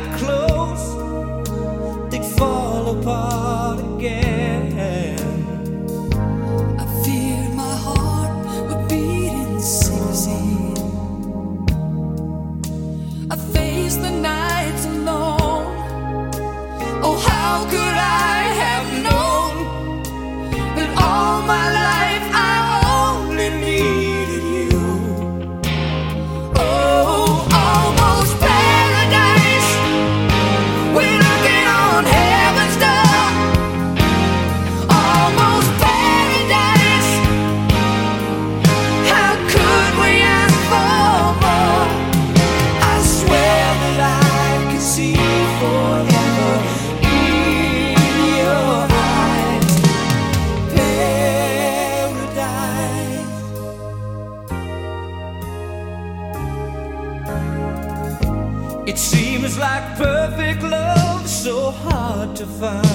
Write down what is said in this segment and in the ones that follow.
got close, they'd fall apart again. To find.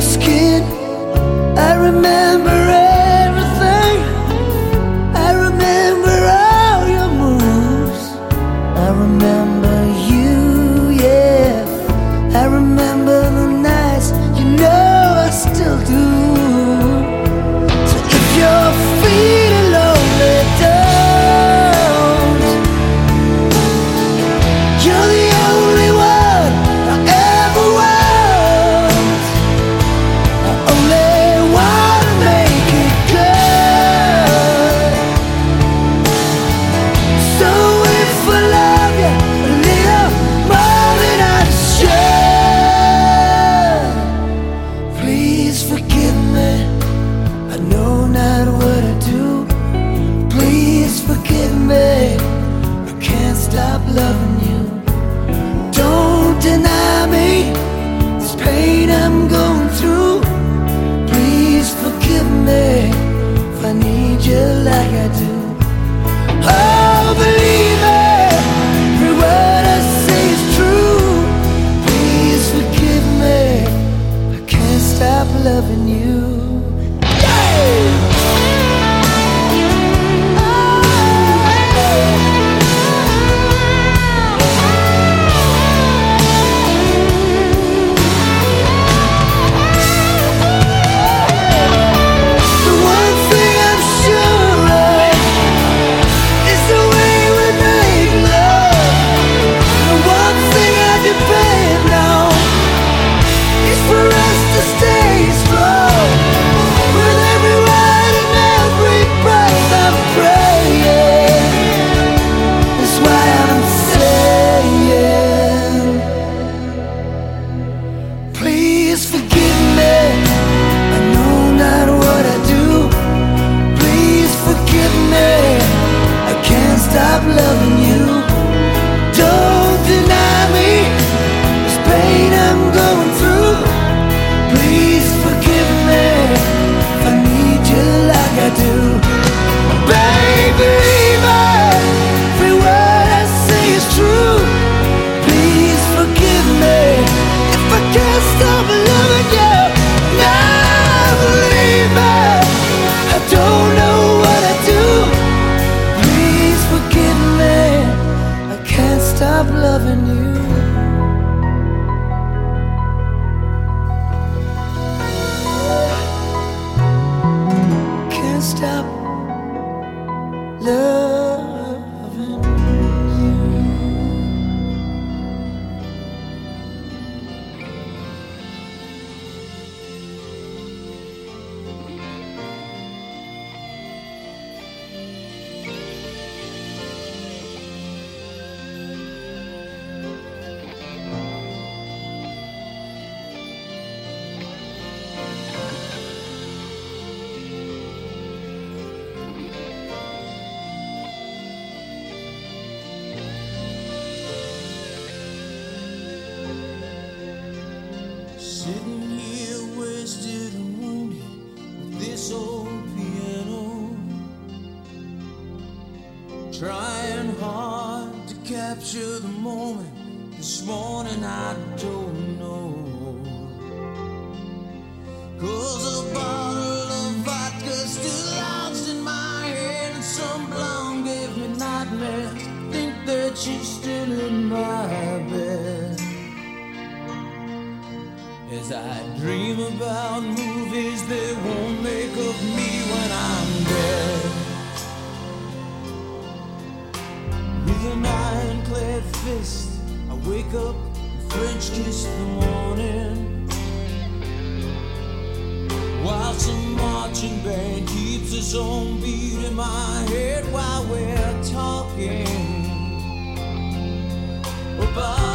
Skin. I remember can't marching band keeps its own beat in my head while we're talking about.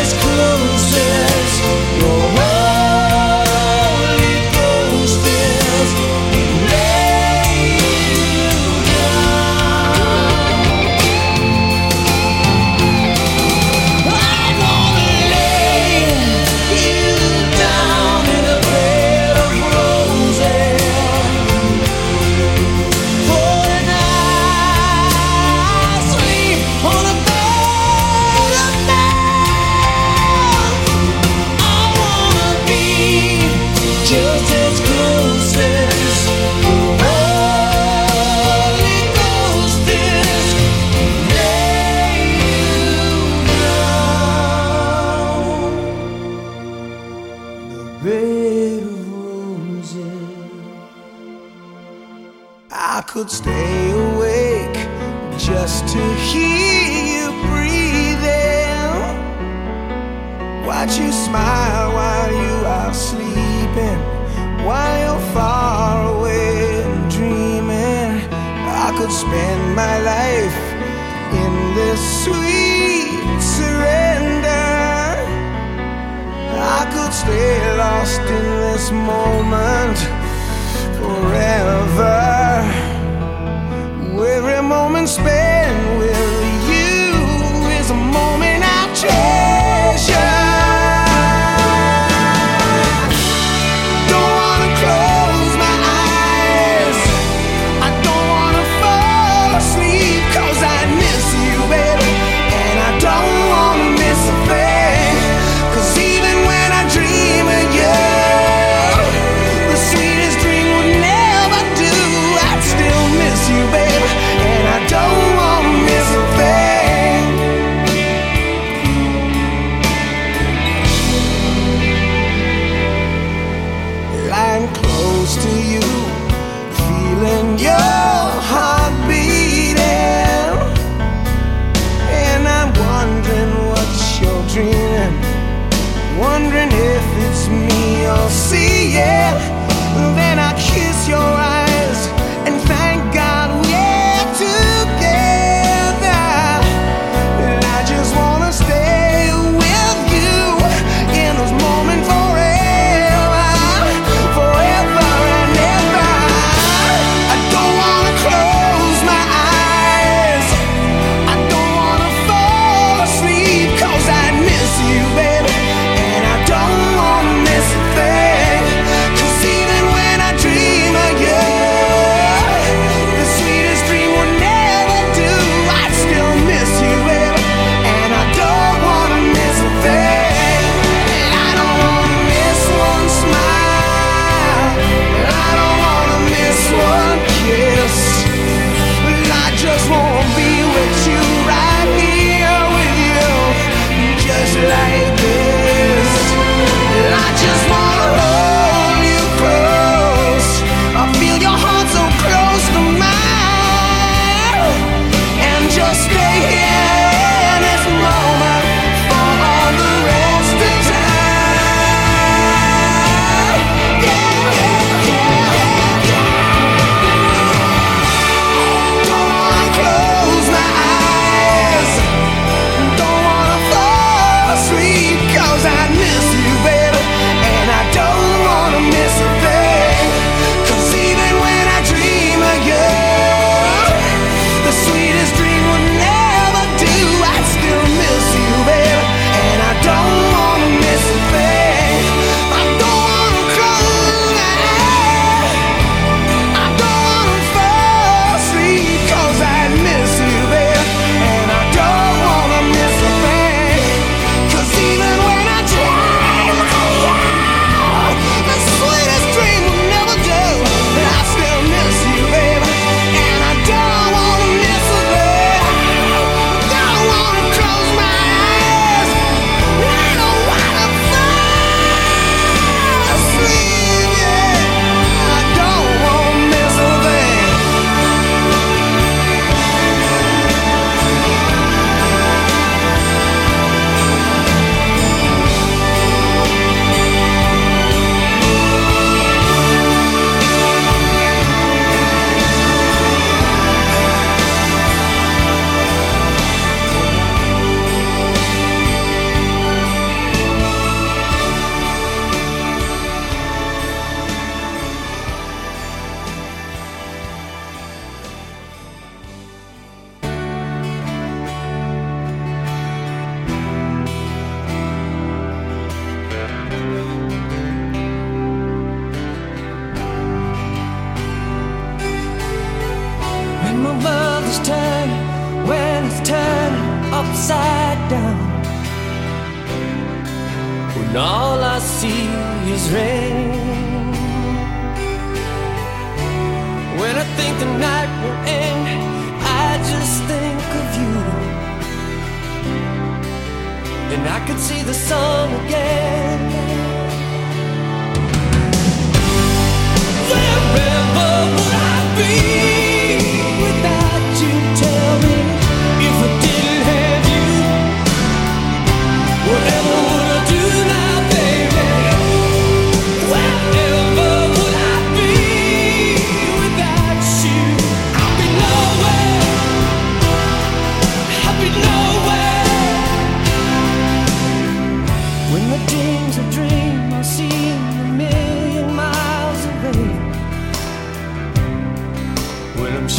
is closer.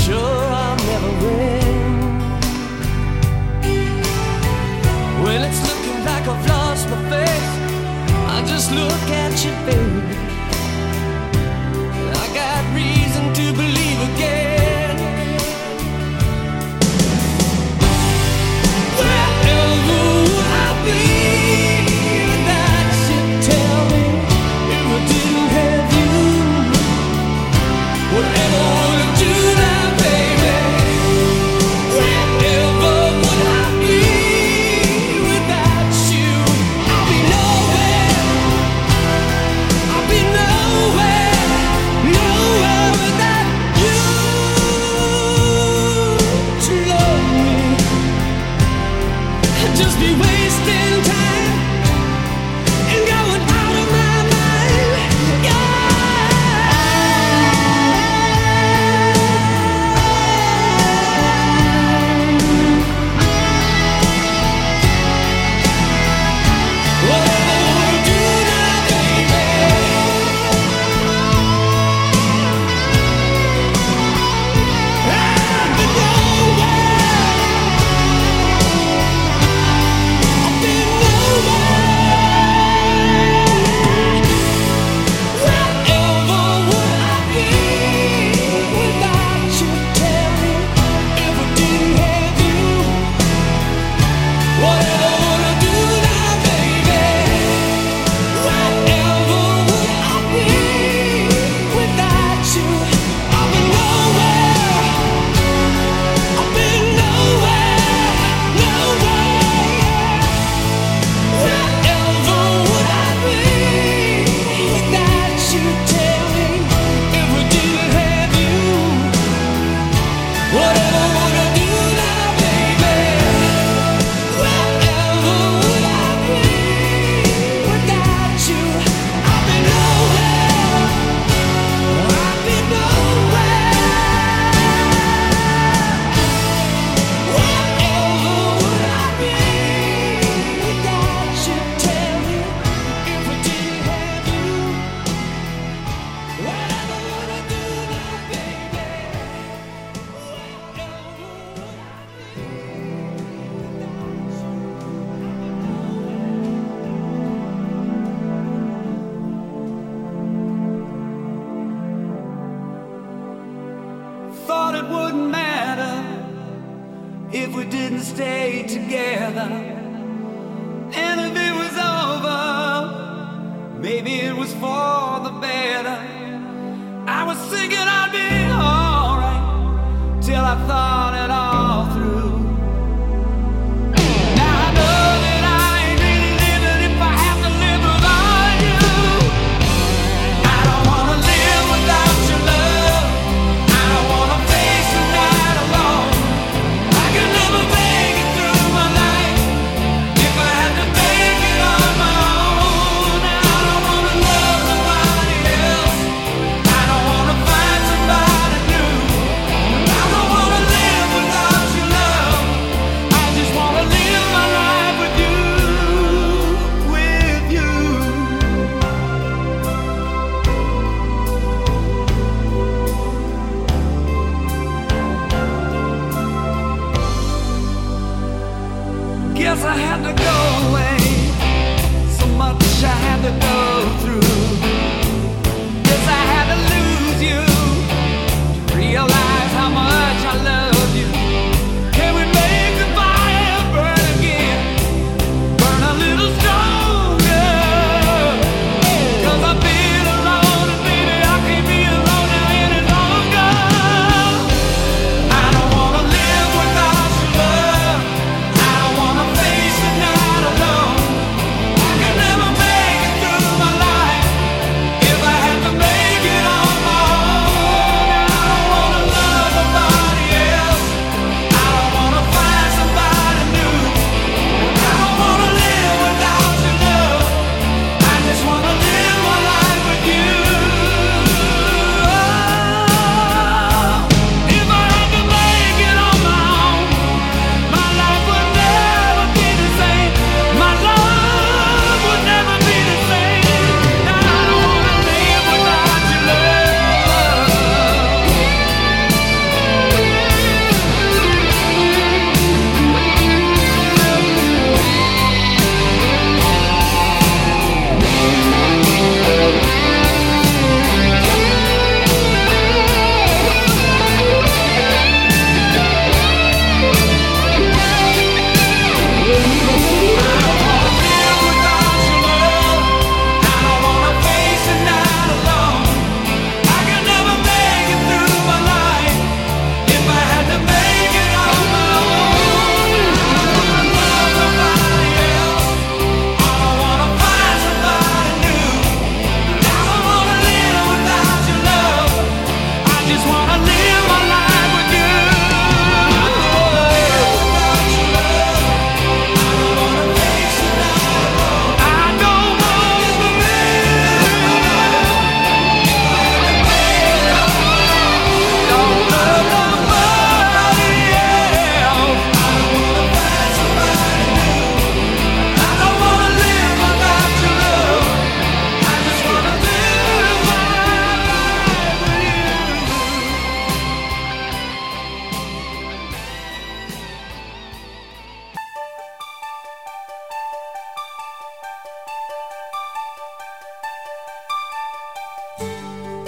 sure I'll never win. Well, it's looking like I've lost my faith. I just look at you, baby.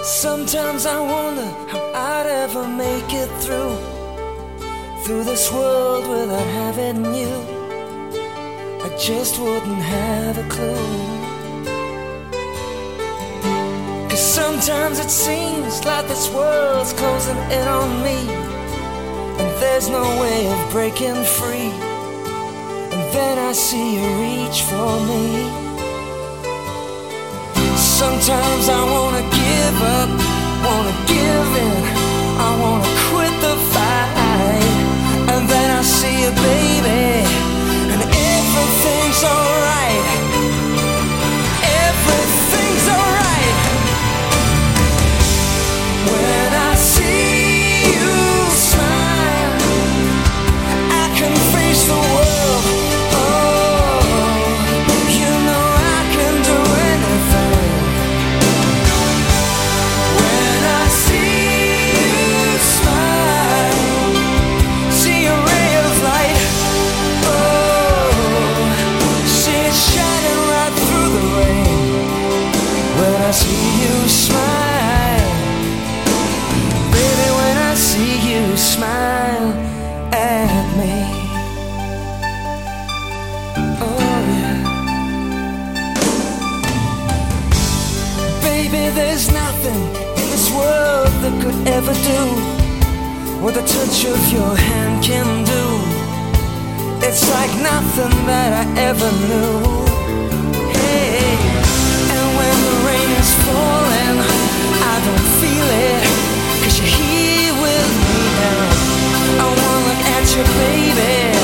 Sometimes I wonder how I'd ever make it through through this world without having you. I just wouldn't have a clue. Cause sometimes it seems like this world's closing in on me, and there's no way of breaking free. And then I see you reach for me. Sometimes I wanna give up, wanna give in. I wanna quit the fight. And then I see you, baby, and everything's alright. never do what the touch of your hand can do. It's like nothing that I ever knew. Hey, and when the rain is falling, I don't feel it. Cause you're here with me now. I wanna look at you, baby.